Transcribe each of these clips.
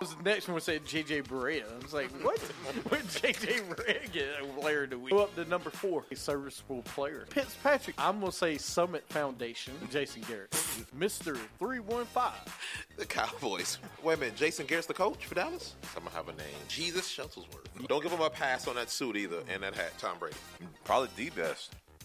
The next one we said JJ Barea. I was like, what? what JJ Barea get a player of the week? Go up to number four, a serviceable player. Fitzpatrick. I'm going to say Summit Foundation, Jason Garrett. Mr. 315. The Cowboys. Wait a minute, Jason Garrett's the coach for Dallas? I'm gonna have a name. Jesus Shuttlesworth. Don't give him a pass on that suit either and that hat, Tom Brady. Probably the best.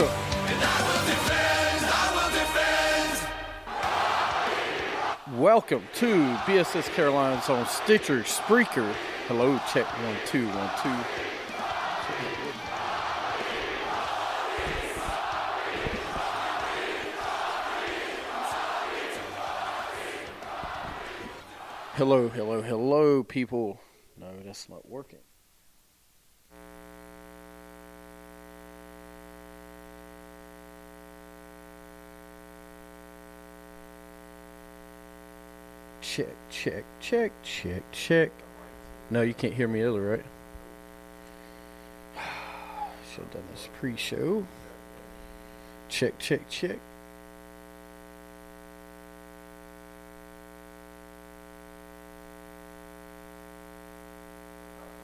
Welcome. Welcome to BSS Carolinas on Stitcher, Spreaker. Hello, check one, two, one, two. Hello, hello, hello, people. No, that's not working. Check, check, check, check, check. No, you can't hear me either, right? Should have done this pre-show. Check, check, check.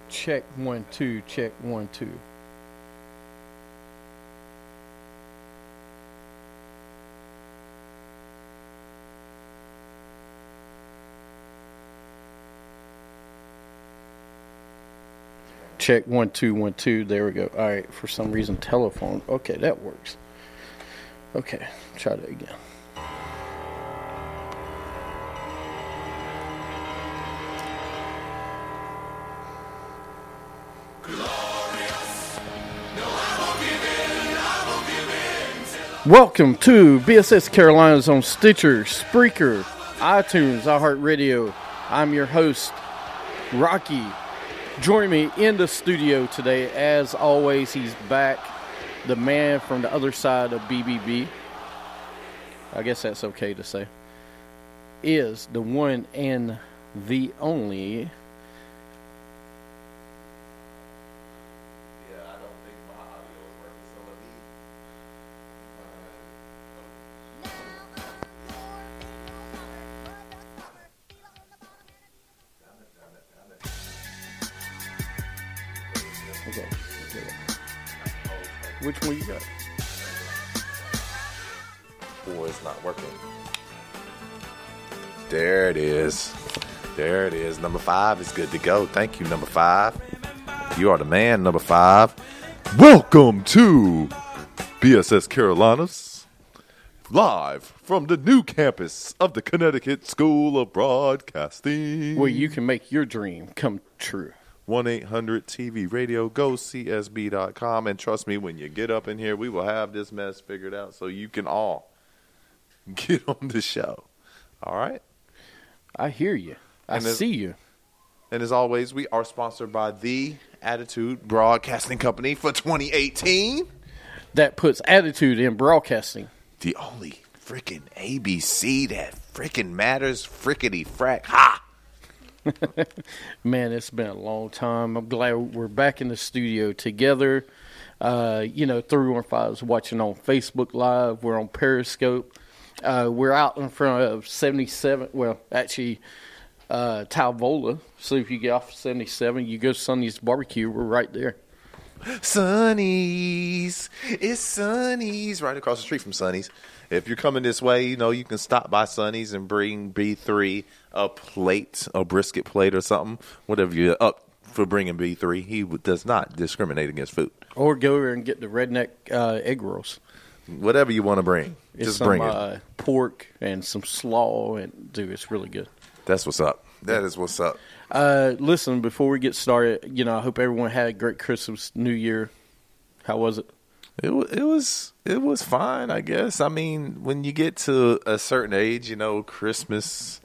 Check one, two, check one, two. Check one two one two. There we go. All right. For some reason, telephone. Okay, that works. Okay, try that again. Welcome to BSS Carolinas on Stitcher, Spreaker, iTunes, iHeartRadio. I'm your host, Rocky. Join me in the studio today. As always, he's back. The man from the other side of BBB. I guess that's okay to say. Is the one and the only. Which one you got? Boy, it's not working. There it is. There it is. Number five is good to go. Thank you, number five. You are the man, number five. Welcome to BSS Carolinas, live from the new campus of the Connecticut School of Broadcasting. Where you can make your dream come true. 1 800 TV radio. Go CSB.com. And trust me, when you get up in here, we will have this mess figured out so you can all get on the show. All right? I hear you. I And see you. And as always, we are sponsored by the Attitude Broadcasting Company for 2018. That puts attitude in broadcasting. The only freaking ABC that freaking matters, frickety frack. Ha! Man, it's been a long time. I'm glad we're back in the studio together. Uh, you know, 315 is watching on Facebook Live. We're on Periscope. Uh, we're out in front of 77. Well, actually, uh, Tyvola. So if you get off 77, you go to Sonny's Barbecue. We're right there. Sonny's. It's Sonny's. Right across the street from Sonny's. If you're coming this way, you know, you can stop by Sonny's and bring B3 a plate, a brisket plate or something. Whatever you're up for bringing B3. He does not discriminate against food. Or go over and get the redneck uh, egg rolls. Whatever you want to bring. It's Just some bring it. Uh, pork and some slaw, and dude, it's really good. That's what's up. That is what's up. Uh, listen, before we get started, you know, I hope everyone had a great Christmas, New Year. How was it? It was it was it was fine, I guess. I mean, when you get to a certain age, you know, Christmas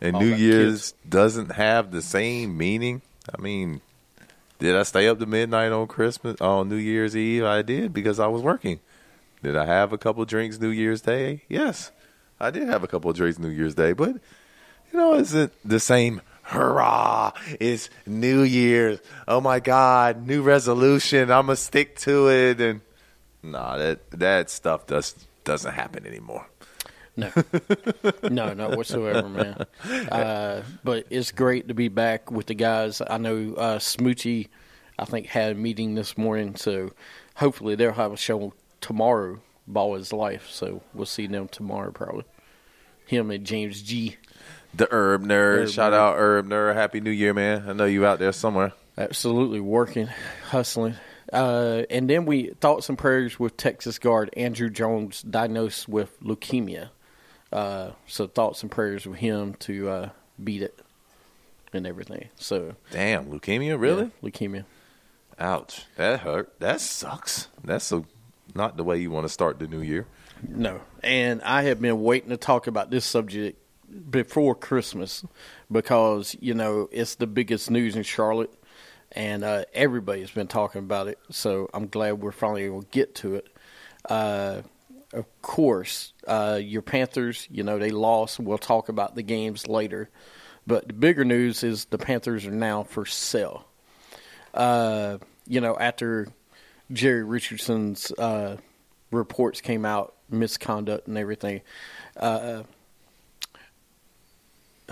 and All New Year's doesn't have the same meaning. I mean, did I stay up to midnight on Christmas on New Year's Eve? I did because I was working. Did I have a couple drinks New Year's Day? Yes, I did have a couple of drinks New Year's Day, but you know, is it the same? Hurrah! It's New Year's. Oh my God! New resolution. I'm gonna stick to it. And nah, that that stuff does doesn't happen anymore. No, no, not whatsoever, man. Uh, but it's great to be back with the guys. I know uh, Smoochie, I think, had a meeting this morning, so hopefully they'll have a show tomorrow. Ball is life, so we'll see them tomorrow probably. Him and James G. The Herb Nerd. Herb Shout Nerd. out Herb Nerd. Happy New Year, man. I know you out there somewhere. Absolutely working, hustling. Uh, and then we thoughts and prayers with Texas guard Andrew Jones, diagnosed with leukemia. Uh, so thoughts and prayers with him to uh, beat it and everything. So Damn, leukemia, really? yeah, leukemia. Ouch. That hurt. That sucks. That's not the way you want to start the new year. No, and I have been waiting to talk about this subject before Christmas because you know it's the biggest news in Charlotte, and uh, everybody's been talking about it. So I'm glad we're finally going to get to it. Uh, of course, uh, your Panthers, you know they lost. We'll talk about the games later, but the bigger news is the Panthers are now for sale. Uh, you know after Jerry Richardson's uh, reports came out, misconduct and everything. Uh,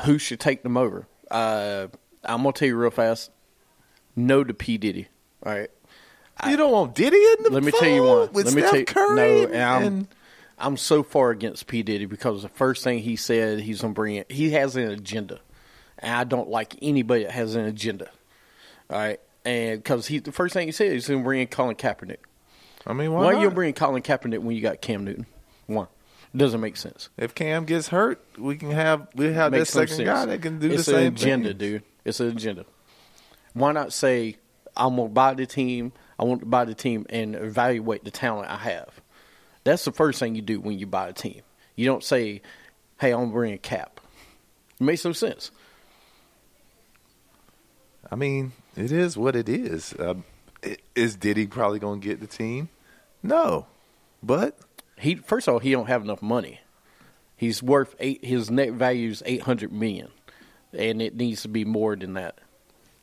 who should take them over? I'm gonna tell you real fast. No to P Diddy. All right. you don't want Diddy in the Let me tell you one. with Let me Steph tell you. Curry no, and, and I'm, I'm so far against P Diddy because the first thing he said he's gonna bring it. He has an agenda, and I don't like anybody that has an agenda. All right. And because he, the first thing he said, he's to bring in Colin Kaepernick. I mean, why, Why, not? you bring Colin Kaepernick when you got Cam Newton? One doesn't make sense. If Cam gets hurt, we can have we have no second guy that can do it's the same an agenda, thing. dude. It's an agenda. Why not say I'm gonna buy the team? I want to buy the team and evaluate the talent I have. That's the first thing you do when you buy a team. You don't say, "Hey, I'm bringing a Cap." It makes no sense. I mean, it is what it is. Um, is Diddy probably going to get the team? No, but He first of all, he don't have enough money. He's worth eight. His net value is eight hundred million, and it needs to be more than that.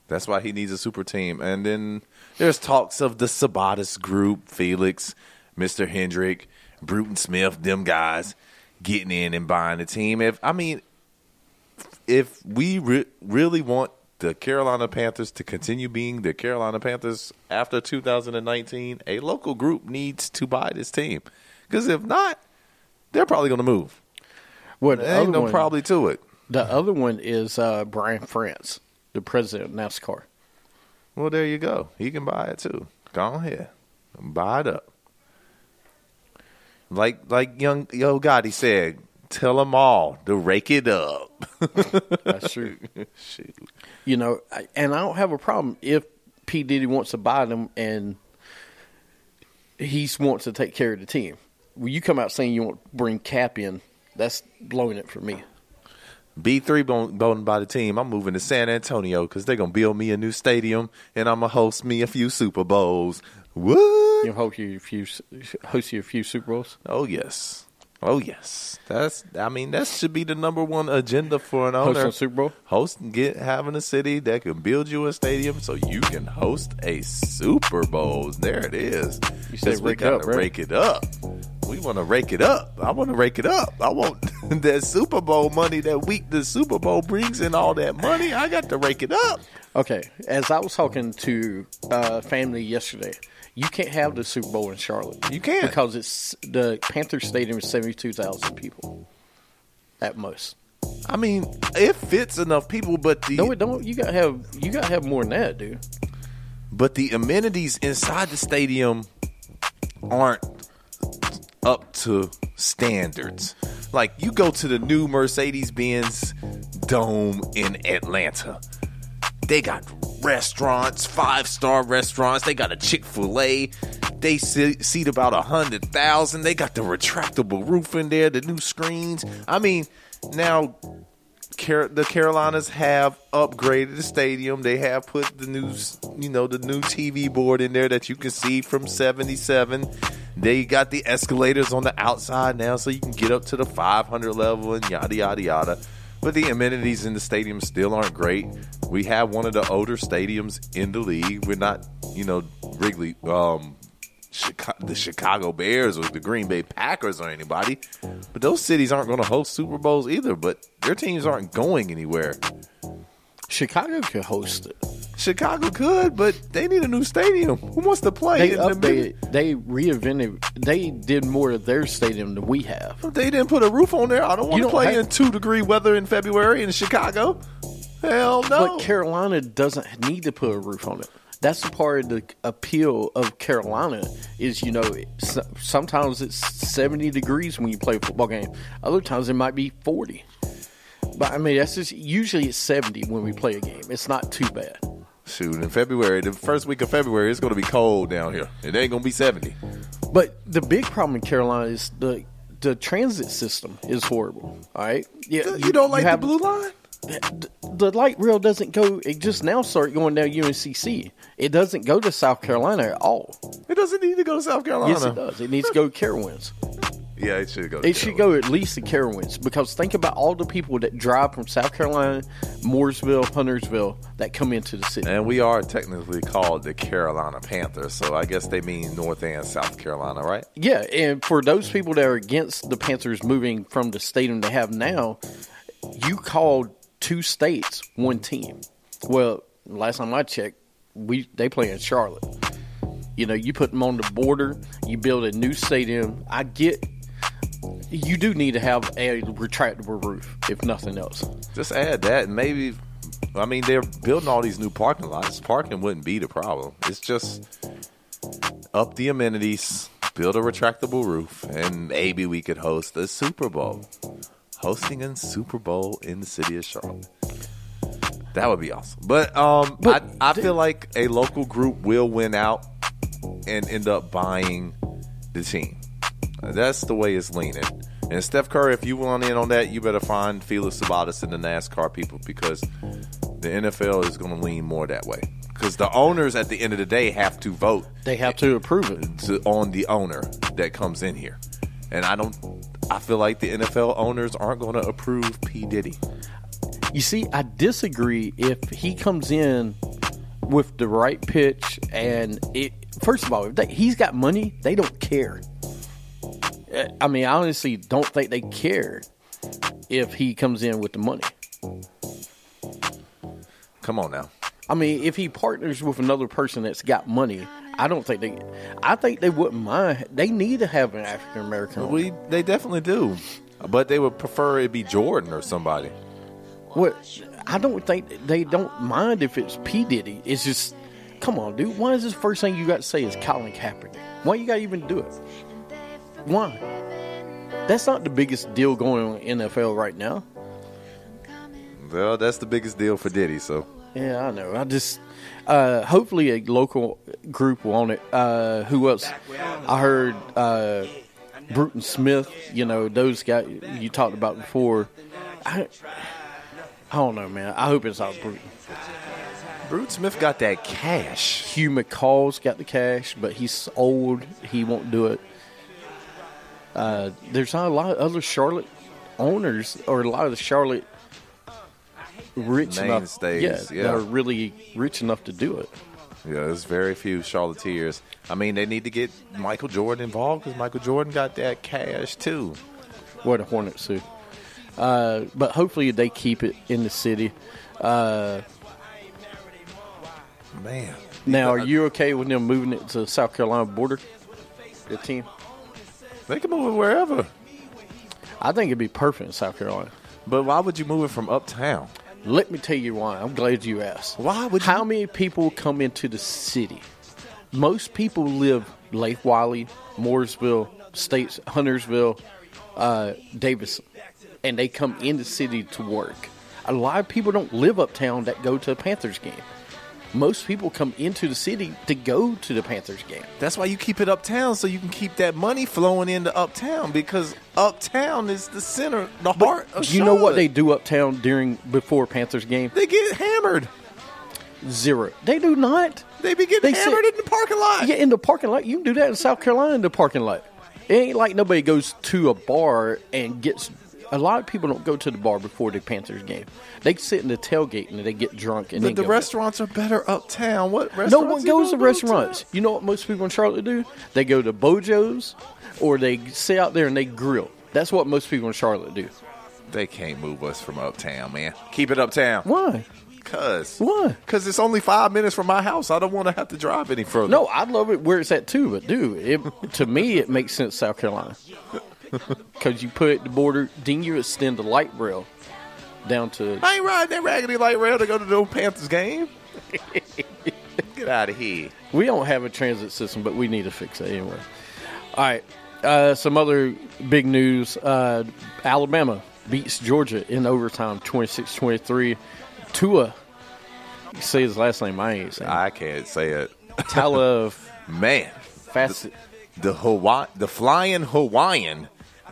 That's why he needs a super team. And then there's talks of the Sabates group, Felix, Mr. Hendrick, Bruton Smith, them guys getting in and buying the team. If I mean, if we re- really want the Carolina Panthers to continue being the Carolina Panthers after 2019, a local group needs to buy this team. Because if not, they're probably going to move. Well, the There ain't no one- probably to it. The other one is uh, Brian France, the president of NASCAR. Well, there you go. He can buy it too. Go ahead, buy it up. Like like young Yo Gotti said, tell them all to rake it up. That's true. Shoot. you know, I- and I don't have a problem if P Diddy wants to buy them and he wants to take care of the team. When you come out saying you want to bring Cap in, that's blowing it for me. B three voting by the team. I'm moving to San Antonio because they're gonna build me a new stadium and I'm gonna host me a few Super Bowls. What? You hope you a few host you a few Super Bowls. Oh yes. Oh yes. That's. I mean, that should be the number one agenda for an Host owner. a Super Bowl. host and get having a city that can build you a stadium so you can host a Super Bowl. There it is. You said rake it up, right? rake it up. We want to rake it up. I want to rake it up. I want that Super Bowl money that week. The Super Bowl brings in all that money. I got to rake it up. Okay, as I was talking to uh, family yesterday, you can't have the Super Bowl in Charlotte. You can't. because it's the Panther Stadium is seventy two thousand people at most. I mean, it fits enough people, but the No, it don't. You gotta have you gotta have more than that, dude. but the amenities inside the stadium aren't up to standards. Like you go to the new Mercedes Benz Dome in Atlanta. They got restaurants, five star restaurants. They got a Chick fil A. They seat about a hundred thousand. They got the retractable roof in there, the new screens. I mean, now Car- the Carolinas have upgraded the stadium. They have put the new, you know, the new TV board in there that you can see from 77. They got the escalators on the outside now so you can get up to the 500 level and yada, yada, yada. But the amenities in the stadium still aren't great. We have one of the older stadiums in the league. We're not, you know, Wrigley, um, Chicago, the Chicago Bears or the Green Bay Packers or anybody. But those cities aren't going to host Super Bowls either. But their teams aren't going anywhere. Chicago could host it. Chicago could, but they need a new stadium. Who wants to play? They in the updated. They reinvented. They did more of their stadium than we have. They didn't put a roof on there. I don't want to play have- in two degree weather in February in Chicago. Hell no. But Carolina doesn't need to put a roof on it. That's the part of the appeal of Carolina is you know sometimes it's seventy degrees when you play a football game. Other times it might be forty. But I mean that's just usually it's seventy when we play a game. It's not too bad. Shoot, in February, the first week of February, it's going to be cold down here. It ain't going to be 70. But the big problem in Carolina is the the transit system is horrible. All right, yeah, You, don't like have- the blue line? The, the light rail doesn't go. It just now started going down UNCC. It doesn't go to South Carolina at all. It doesn't need to go to South Carolina. Yes, it does. It needs to go to Carowinds. Yeah, it should go. To It should go at least to Carowinds because think about all the people that drive from South Carolina, Mooresville, Huntersville that come into the city. And we are technically called the Carolina Panthers, so I guess they mean North and South Carolina, right? Yeah, and for those people that are against the Panthers moving from the stadium they have now, you called two states one team. Well, last time I checked, we they play in Charlotte. You know, you put them on the border, you build a new stadium. I get you do need to have a retractable roof, if nothing else. Just add that, and maybe. I mean, they're building all these new parking lots. Parking wouldn't be the problem. It's just up the amenities, build a retractable roof, and maybe we could host a Super Bowl. Hosting a Super Bowl in the city of Charlotte. That would be awesome. But um, But I, I feel like a local group will win out and end up buying the team. That's the way it's leaning. And Steph Curry, if you want in on that, you better find Felix Sabates and the NASCAR people because the NFL is going to lean more that way. Because the owners, at the end of the day, have to vote They have to approve it. to, on the owner that comes in here. And I don't. I feel like the NFL owners aren't going to approve P Diddy. You see, I disagree if he comes in with the right pitch and it. First of all, if they, he's got money, they don't care. Uh, I mean, I honestly don't think they care if he comes in with the money. Come on now. I mean, if he partners with another person that's got money, I don't think they. I think they wouldn't mind. They need to have an African American. We they definitely do, but they would prefer it be Jordan or somebody. What? I don't think they don't mind if it's P Diddy. It's just, come on, dude. Why is this first thing you got to say is Colin Kaepernick? Why you got to even do it? Why? That's not the biggest deal going on in NFL right now. Well, that's the biggest deal for Diddy. So Yeah, I know. I just uh, hopefully a local group will own it. Uh, who else? I heard uh, Bruton Smith. You know those guys you talked about before. I, I don't know, man. I hope it's not Bruton. Bruton Smith got that cash. Hugh McColl's got the cash, but he's old. He won't do it. Uh, there's not a lot of other Charlotte owners or a lot of the Charlotte rich enough, yeah, yeah. that are really rich enough to do it. Yeah, there's very few Charlotteers. I mean, they need to get Michael Jordan involved because Michael Jordan got that cash too. What a Hornets do. Uh, but hopefully they keep it in the city. Uh, Man, now, are you okay with them moving it to South Carolina border? The team, they can move it wherever. I think it'd be perfect in South Carolina. But why would you move it from uptown? Let me tell you why. I'm glad you asked. Why would you- How many people come into the city? Most people live Lake Wylie, Mooresville, States, Huntersville, uh, Davidson, and they come in the city to work. A lot of people don't live uptown that go to a Panthers game. Most people come into the city to go to the Panthers game. That's why you keep it uptown so you can keep that money flowing into uptown because uptown is the center, the heart. Of you know what they do uptown during before Panthers game? They get hammered. Zero. They do not. They be getting They hammered sit- in the parking lot. Yeah, in the parking lot. You can do that in South Carolina in the parking lot. It ain't like nobody goes to a bar and gets. A lot of people don't go to the bar before the Panthers game. They sit in the tailgate and they get drunk and But then the go restaurants are better uptown. What No one goes to go restaurants. You know what most people in Charlotte do? They go to Bojo's or they sit out there and they grill. That's what most people in Charlotte do. They can't move us from uptown, man. Keep it uptown. Why? Cause Why? Cause it's only five minutes from my house. I don't want to have to drive any further. No, I love it where it's at too. But dude, it, to me, it makes sense South Carolina because you put the border, then you extend the light rail down to. I ain't riding that raggedy light rail to go to the Panthers game. Get out of here. We don't have a transit system, but we need to fix it anyway. All right, uh, some other big news: uh, Alabama beats Georgia in overtime, 26-23. Tua, you say his last name. I ain't saying. I can't say it. Tala of. Man, Fast. the Hawaii, the flying Hawaiian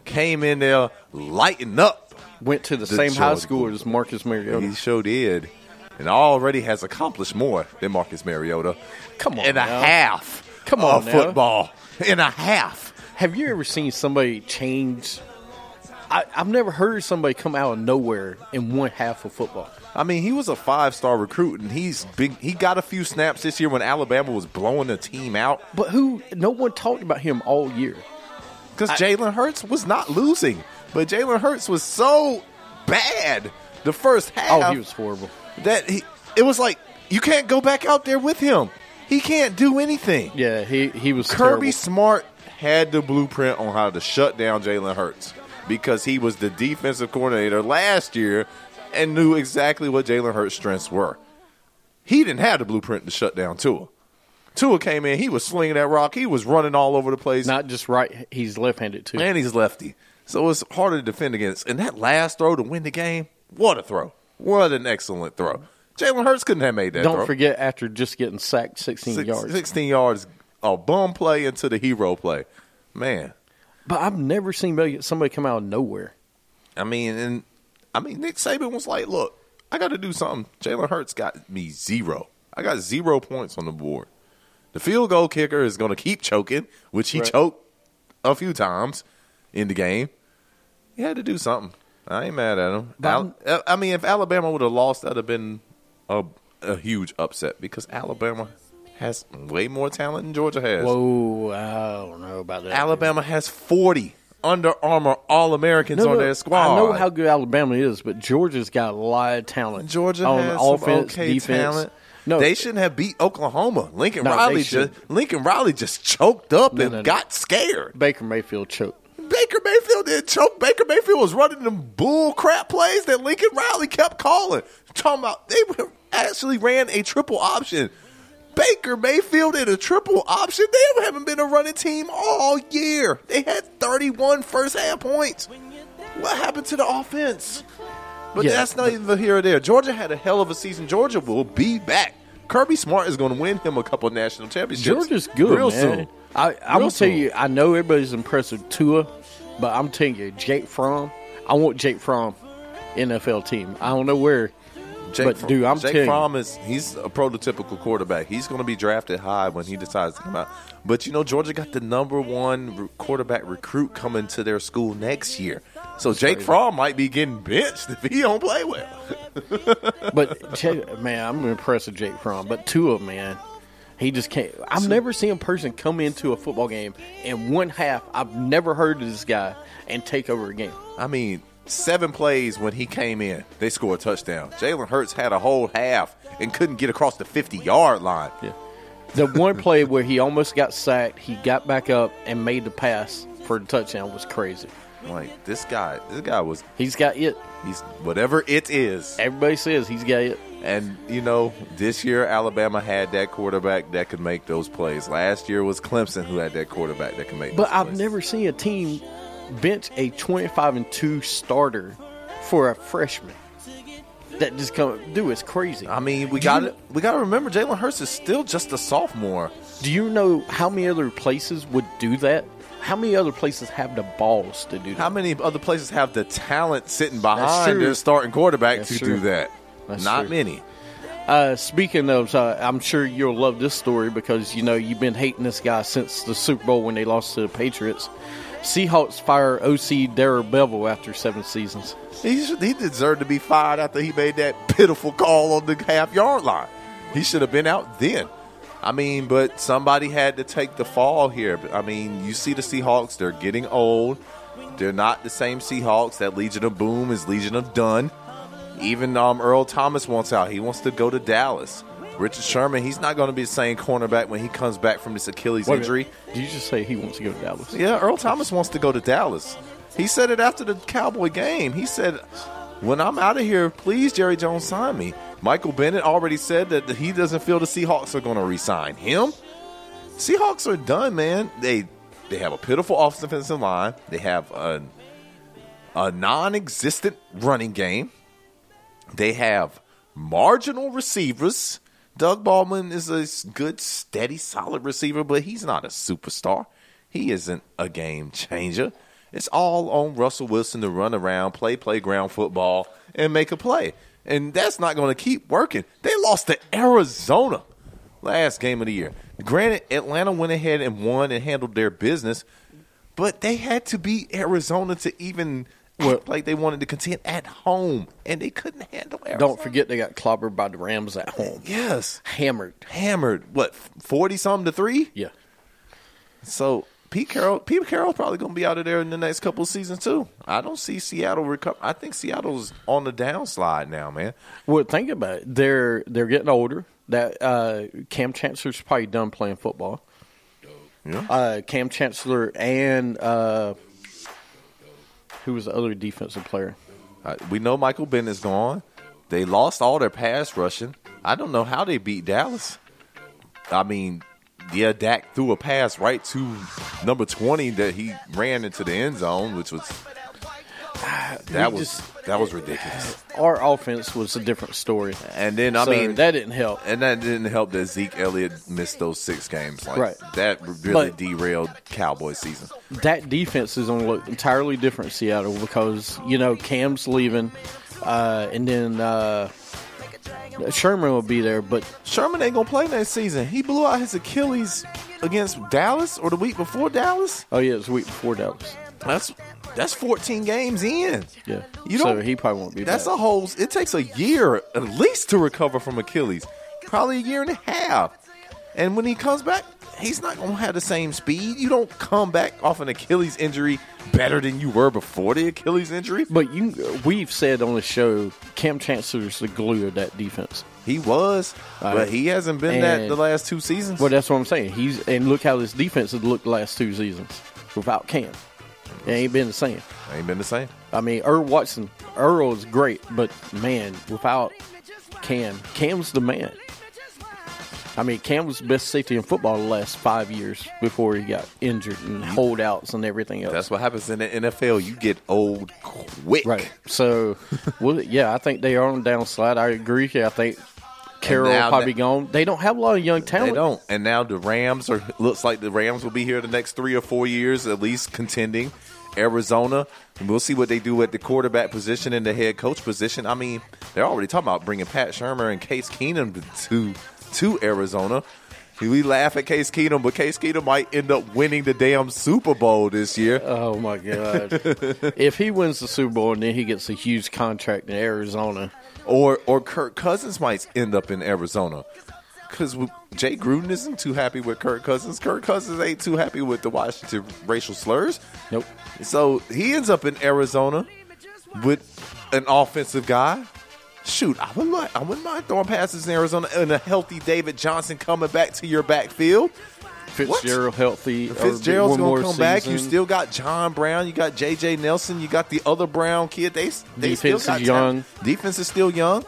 came in there lighting up. Went to the, The same high school as Marcus Mariota. He sure did. And already has accomplished more than Marcus Mariota. Come on In a half Come of on now. football. In a half. Have you ever seen somebody change? I, I've never heard somebody come out of nowhere in one half of football. I mean, he was a five star recruit, and he's big. He got a few snaps this year when Alabama was blowing the team out But who? No one talked about him all year. Because Jalen Hurts was not losing, but Jalen Hurts was so bad the first half. Oh, he was horrible. that he. It was like you can't go back out there with him. He can't do anything. Yeah, he he was Kirby terrible. Smart had the blueprint on how to shut down Jalen Hurts because he was the defensive coordinator last year and knew exactly what Jalen Hurts' strengths were. He didn't have the blueprint to shut down Tua. Tua came in, he was slinging that rock, he was running all over the place, Not just right. He's left-handed too. and he's lefty. So it's harder to defend against. And that last throw to win the game, what a throw. What an excellent throw. Jalen Hurts couldn't have made that Don't throw. forget after just getting sacked 16 Six- yards. 16 yards, a bum play into the hero play. Man, But I've never seen somebody- somebody come out of nowhere. I mean, and I mean, Nick Saban was like, "Look, I got to do something." Jalen Hurts got me zero. I got zero points on the board. The field goal kicker is going to keep choking, which he Right. choked a few times in the game. He had to do something. I ain't mad at him. Al- uh, I mean, if Alabama would have lost, that'd have been a, a huge upset because Alabama has way more talent than Georgia has. Whoa, I don't know about that. Alabama has forty Under Armour All Americans No, on their squad. I know how good Alabama is, but Georgia's got a lot of talent. Georgia on has offense, some okay defense. talent. No, they shouldn't have beat Oklahoma. Lincoln No, Riley just. Lincoln Riley just choked up No, and no, got scared. Baker Mayfield choked. Baker Mayfield didn't choke. Baker Mayfield was running them bull crap plays that Lincoln Riley kept calling. Talking about they actually ran a triple option. Baker Mayfield in a triple option. They haven't been a running team all year. They had 31 first half points. What happened to the offense? But Yeah, that's not even here or there. Georgia had a hell of a season. Georgia will be back. Kirby Smart is going to win him a couple national championships. Georgia's good, real man. soon. I, I'm gonna tell you, I know everybody's impressed with Tua, but I'm telling you, Jake Fromm. I want Jake Fromm, NFL team. I don't know where, but Fr- dude, I'm Jake Fromm is he's a prototypical quarterback. He's going to be drafted high when he decides to come out. But you know, Georgia got the number one re- quarterback recruit coming to their school next year. So Jake Fromm might be getting benched if he don't play well. but Jake, man, I'm impressed with Jake Fromm. But Tua, man, he just can't. I've never seen a person come into a football game in one half. I've never heard of this guy and take over a game. I mean, seven plays when he came in, they scored a touchdown. Jalen Hurts had a whole half and couldn't get across the fifty yard line. Yeah. The one play where he almost got sacked, he got back up and made the pass for the touchdown was crazy. Like this guy, this guy was He's got it. he's whatever it is. Everybody says he's got it. And you know, this year Alabama had that quarterback that could make those plays. Last year was Clemson who had that quarterback that could make. But I've plays. never seen a team bench a 25 and 2 starter for a freshman. That just come do it's crazy. I mean, we got we got to remember Jalen Hurts is still just a sophomore. Do you know how many other places would do that? How many other places have the balls to do that? How many other places have the talent sitting behind their starting quarterback That's to true. do that? That's Not true. many. Uh, speaking of, uh, I'm sure you'll love this story because you know you've been hating this guy since the Super Bowl when they lost to the Patriots. Seahawks fire OC Darrell Bevell after seven seasons. He he deserved to be fired after he made that pitiful call on the half yard line. He should have been out then. I mean, but somebody had to take the fall here. I mean, you see the Seahawks; they're getting old. They're not the same Seahawks. That Legion of Boom is Legion of Done. Even um, Earl Thomas wants out. He wants to go to Dallas. Richard Sherman, he's not going to be the same cornerback when he comes back from this Achilles Wait injury. Did you just say he wants to go to Dallas? Yeah, Earl Thomas wants to go to Dallas. He said it after the Cowboy game. He said, "When I'm out of here, please, Jerry Jones, sign me." Michael Bennett already said that he doesn't feel the Seahawks are going to re-sign him. Seahawks are done, man. They they have a pitiful offensive line. They have a a non-existent running game. They have marginal receivers. Doug Baldwin is a good, steady, solid receiver, but he's not a superstar. He isn't a game changer. It's all on Russell Wilson to run around, play playground football, and make a play. And that's not going to keep working. They lost to Arizona last game of the year. Granted, Atlanta went ahead and won and handled their business, but they had to beat Arizona to even act like they wanted to contend at home, and they couldn't handle Arizona. Don't forget they got clobbered by the Rams at home. Yes, Hammered. hammered. What forty something to three? Yeah. So Pete Carroll, Pete Carroll's probably going to be out of there in the next couple of seasons too. I don't see Seattle recover. I think Seattle's on the downslide now, man. Well, think about it. They're they're getting older. That uh, Cam Chancellor's probably done playing football. Yeah. Uh, Cam Chancellor and uh, who was the other defensive player? Uh, we know Michael Bennett's gone. They lost all their pass rushing. I don't know how they beat Dallas. I mean, yeah, Dak threw a pass right to number twenty that he ran into the end zone, which was that was just- that was ridiculous. Our offense was a different story. And then I So mean that didn't help. And that didn't help that Zeke Elliott missed those six games. Like Right. that really But- derailed Cowboys season. that defense is going to look entirely different Seattle because you know Cam's leaving, uh, and then uh, Sherman will be there. But Sherman ain't gonna play next season. He blew out his Achilles against Dallas or the week before Dallas. oh yeah, it's a week before Dallas. That's that's 14 games in. Yeah, You so don't- he probably won't be. That's back. a whole. It takes a year at least to recover from Achilles. Probably a year and a half. And when he comes back, he's not gonna have the same speed. You don't come back off an Achilles injury better than you were before the Achilles injury. But you, we've said on the show, Cam Chancellor's the glue of that defense. He was, but he hasn't been that the last two seasons. Well, that's what I'm saying. He's and look how this defense has looked the last two seasons without Cam. It ain't been the same. Ain't been the same. I mean, Earl Watson, Earl is great, but man, without Cam, Cam's the man. I mean, Cam was the best safety in football the last five years before he got injured and holdouts and everything else. That's what happens in the NFL. You get old quick. right. So, well, yeah, I think they are on downslide. I agree. Yeah, I think Carroll will probably that- gone. They don't have a lot of young talent. They don't. And now the Rams are looks like the Rams will be here the next three or four years, at least contending. Arizona, and we'll see what they do at the quarterback position and the head coach position. I mean, they're already talking about bringing Pat Shurmur and Case Keenum to to Arizona. We laugh at Case Keenum, but Case Keenum might end up winning the damn Super Bowl this year. Oh my god! if he wins the Super Bowl and then he gets a huge contract in Arizona, or or Kirk Cousins might end up in Arizona because Jay Gruden isn't too happy with Kirk Cousins. Kirk Cousins ain't too happy with the Washington racial slurs. nope. So he ends up in Arizona with an offensive guy. Shoot, I wouldn't mind, I wouldn't mind throwing passes in Arizona and a healthy David Johnson coming back to your backfield. Fitzgerald healthy. If Fitzgerald's gonna come back. You still got John Brown. You got J.J. Nelson. You got the other Brown kid. They they still got is young. talent. Defense is still young.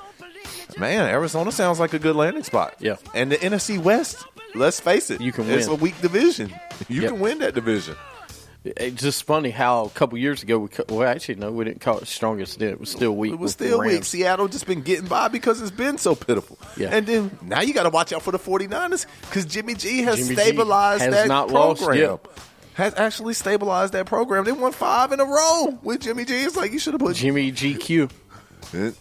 Man, Arizona sounds like a good landing spot. Yeah. and the NFC West. Let's face it, You can Win. It's a weak division. You Yep. can win that division. It's just funny how a couple years ago we well actually no we didn't call it strongest then it was still weak. It was still weak. Seattle just been getting by because it's been so pitiful. Yeah. And then now you got to watch out for the 49ers because Jimmy G has Jimmy G stabilized has that not lost program. yet. Has actually stabilized that program. They won five in a row with Jimmy G. It's like you should have put Jimmy GQ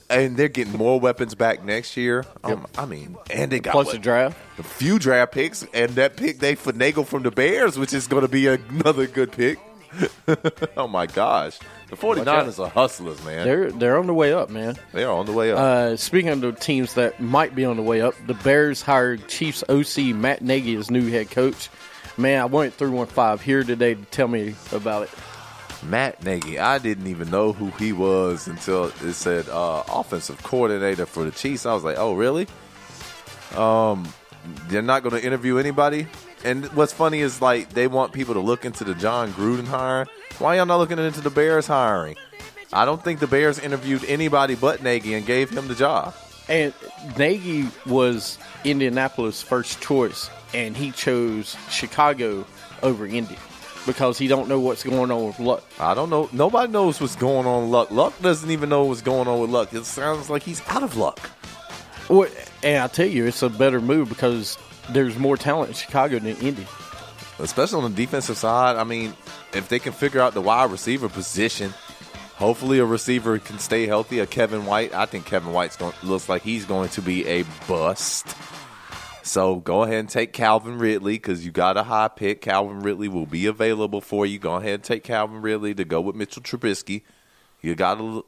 And they're getting more weapons back next year. Um, I mean, and they got plus what, the draft. a few draft picks, and that pick they finagle from the Bears, which is going to be another good pick. oh my gosh. The 49ers are hustlers, man. They're they're on the way up, man. they are on the way up. Uh, speaking of the teams that might be on the way up, the Bears hired Chiefs OC Matt Nagy as new head coach. Man, I went through one five here today to tell me about it. Matt Nagy, I didn't even know who he was until it said uh, offensive coordinator for the Chiefs. I was like, oh, really? Um, they're not going to interview anybody. And what's funny is like they want people to look into the Jon Gruden hire. Why y'all not looking into the Bears hiring? I don't think the Bears interviewed anybody but Nagy and gave him the job. And Nagy was Indianapolis' first choice, and he chose Chicago over Indy because he don't know what's going on with Luck. I don't know. Nobody knows what's going on with Luck. Luck doesn't even know what's going on with Luck. It sounds like he's out of luck. Well, And I tell you, it's a better move because there's more talent in Chicago than Indy. especially on the defensive side. I mean, if they can figure out the wide receiver position, hopefully a receiver can stay healthy. A Kevin White, I think Kevin White's going looks like he's going to be a bust. So go ahead and take Calvin Ridley because you got a high pick. Calvin Ridley will be available for you. Go ahead and take Calvin Ridley to go with Mitchell Trubisky. You got to.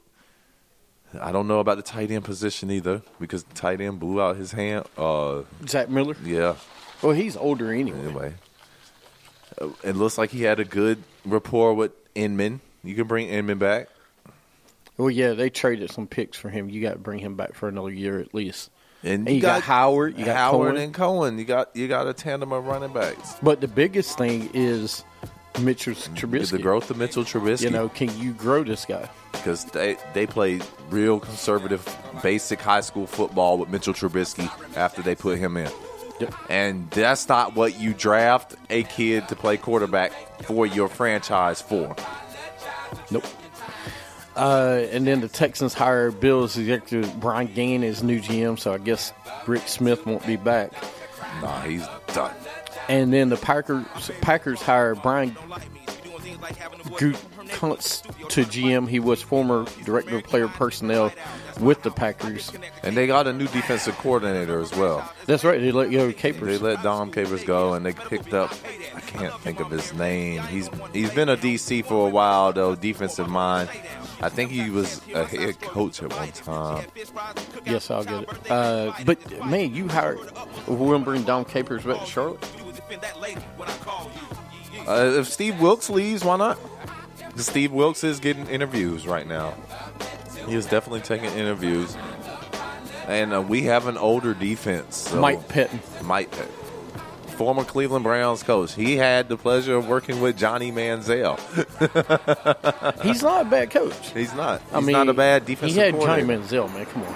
I don't know about the tight end position either because the tight end blew out his hand. Uh, Zach Miller. yeah. Well, he's older anyway. Anyway, it looks like he had a good rapport with Inman. You can bring Inman back. Well, yeah, they traded some picks for him. You got to bring him back for another year at least. And And you got Howard, you got Howard Cohen. and Cohen. You got you got a tandem of running backs. But the biggest thing is Mitchell Trubisky. Is the growth of Mitchell Trubisky. You know, can you grow this guy? because they they played real conservative, basic high school football with Mitchell Trubisky after they put him in. Yep. And that's not what you draft a kid to play quarterback for your franchise for. Nope. Uh, and then the Texans hired Bills executive Brian Gaine as new GM, so I guess Rick Smith won't be back. Nah, he's done. And then the Packers Packers hire Brian Gutekunst to GM. He was former director of player personnel with the Packers. And they got a new defensive coordinator as well. That's right. They let go They Capers. let Dom Capers go, and they picked up. I can't think of his name. He's he's been a DC for a while though, defensive mind. I think he was a head coach at one time. Yes, I'll get it. Uh, but man, you hired. We'll bring Dom Capers back to Charlotte. Uh, if Steve Wilks leaves, why not? Steve Wilks is getting interviews right now. He is definitely taking interviews, and uh, we have an older defense. So Mike Pettine. Mike, Pettine, former Cleveland Browns coach. He had the pleasure of working with Johnny Manziel. He's not a bad coach. He's not. He's I mean, not a bad defensive He had Johnny. Manziel, man. Come on.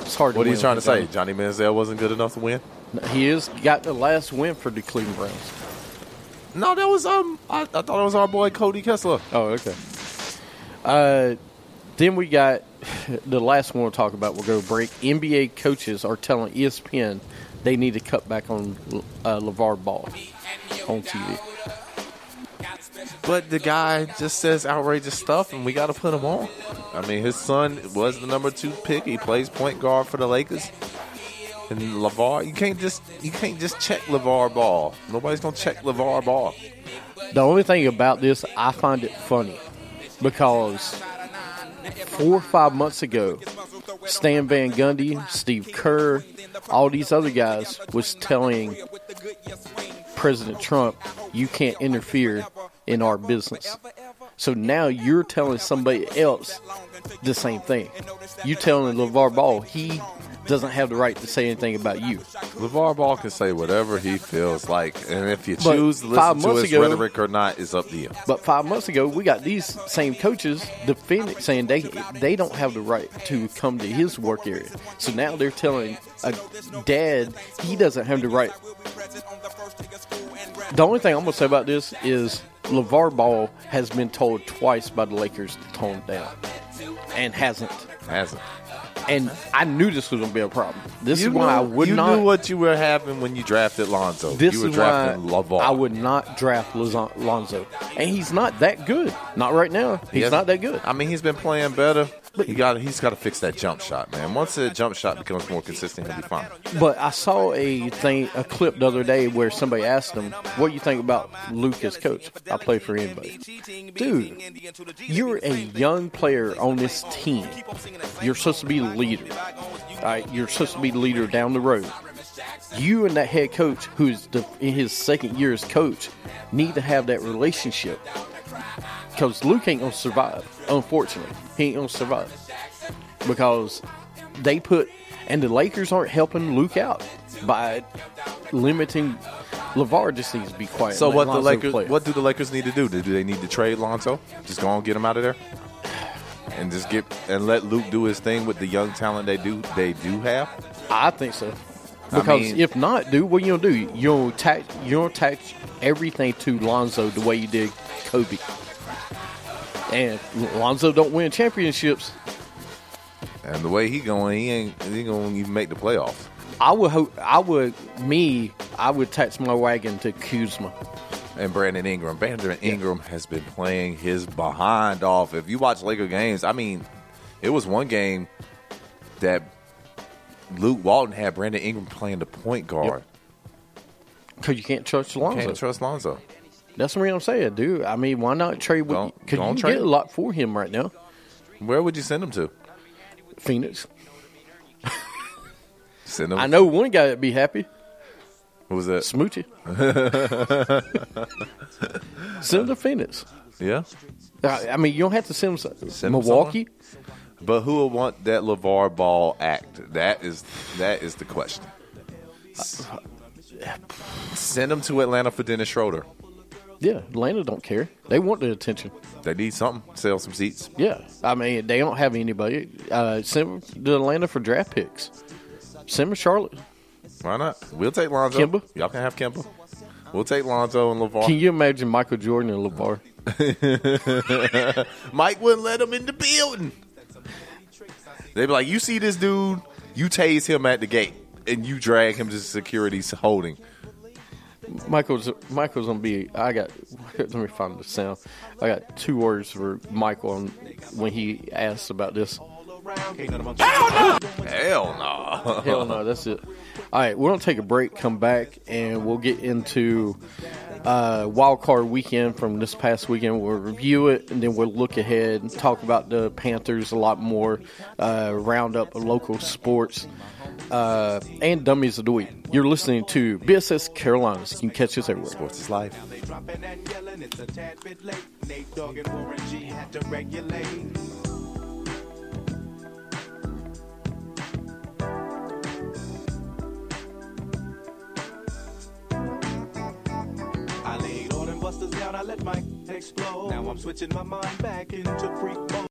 It's hard to What are you trying to say? Johnny. Johnny Manziel wasn't good enough to win? He is got the last win for the Cleveland Browns. No, that was um. I, I thought it was our boy Cody Kessler. Oh, okay. Uh, then we got the last one we'll talk about. We'll go break. NBA coaches are telling ESPN they need to cut back on uh, LeVar Ball on TV. But the guy just says outrageous stuff, and we got to put him on. I mean, his son was the number two pick. He plays point guard for the Lakers. And Levar, you can't just you can't just check Levar Ball. Nobody's gonna check Levar Ball. The only thing about this, I find it funny because four or five months ago, Stan Van Gundy, Steve Kerr, all these other guys was telling President Trump, "You can't interfere in our business." So now you're telling somebody else the same thing. You telling LeVar Ball he doesn't have the right to say anything about you. LeVar Ball can say whatever he feels like, and if you But choose to listen to his ago- rhetoric or not, is up to you. But five months ago, we got these same coaches defending, saying they they don't have the right to come to his work area. So now they're telling a dad he doesn't have the right. The only thing I'm gonna say about this is LeVar Ball has been told twice by the Lakers to tone down, and hasn't. Hasn't. And I knew this was gonna be a problem. This You is why I would you not. knew what you were having when you drafted Lonzo. This you were is why drafting I would not draft Lonzo, and he's not that good. Not right now. He's not that good. I mean, he's been playing better. He got. He's got to fix that jump shot, man. Once the jump shot becomes more consistent, he'll be fine. But I saw a thing, a clip the other day where somebody asked him, "What do you think about Luke as coach?" I play for anybody, dude. You're a young player on this team. You're supposed to be the leader. All right, you're supposed to be the leader down the road. You and that head coach, who's the, in his second year as coach, need to have that relationship. Because Luke ain't gonna survive. Unfortunately, he ain't gonna survive because they put and the Lakers aren't helping Luke out by limiting LeVar. Just needs to be quiet. So what the Lakers? play. What do the Lakers need to do? Do they need to trade Lonzo? Just go and get him out of there, and just get and let Luke do his thing with the young talent they do they do have. I think so. I Because mean- if not, dude, what you gonna do? You gonna attach you attach everything to Lonzo the way you did Kobe. And Lonzo don't win championships. And the way he going, he ain't he gonna even make the playoffs. I would hope. I would me. I would attach my wagon to Kuzma. And Brandon Ingram, Brandon Ingram has been playing his behind off. If you watch Laker games, I mean, it was one game that Luke Walton had Brandon Ingram playing the point guard. Because you can't trust Lonzo. Can't trust Lonzo. That's what I'm saying, dude. I mean, why not trade with? Don't- you don't can trade get a lot for him right now. Where would you send him to? Phoenix. Send him. I know one guy that'd be happy. Who was that? Smoochie. send him to Phoenix. Yeah. I I mean, you don't have to send him to Send him Milwaukee. But who will want that LeVar Ball act? That is that is the question. S- Send him to Atlanta for Dennis Schroeder. Yeah, Atlanta don't care. They want the attention. They need something. Sell some seats. Yeah, I mean, they don't have anybody. Uh, send them to Atlanta for draft picks. Send them to Charlotte. Why not? We'll take Lonzo. Kemba? Y'all can have Kemba. We'll take Lonzo and LeVar. Can you imagine Michael Jordan and LeVar? Mike wouldn't let him in the building. They'd be like, "You see this dude? You tase him at the gate, and you drag him to security's holding." Michael's Michael's gonna be. I got. Let me find the sound. I got two words for Michael on, when he asks about this. Hell no. Hell no, that's it. All right, we're gonna take a break, come back, and we'll get into uh, wild card weekend from this past weekend. We'll review it, and then we'll look ahead and talk about the Panthers a lot more. Uh, round up local sports uh, and dummies of the week. You're listening to BSS Carolinas. You can catch us everywhere. Sports is life. They dropping and yelling, it's a tad bit late. Nate Dogg and Warren G had to regulate. I laid all them busters down, I let my explode. Now I'm switching my mind back into freak mode.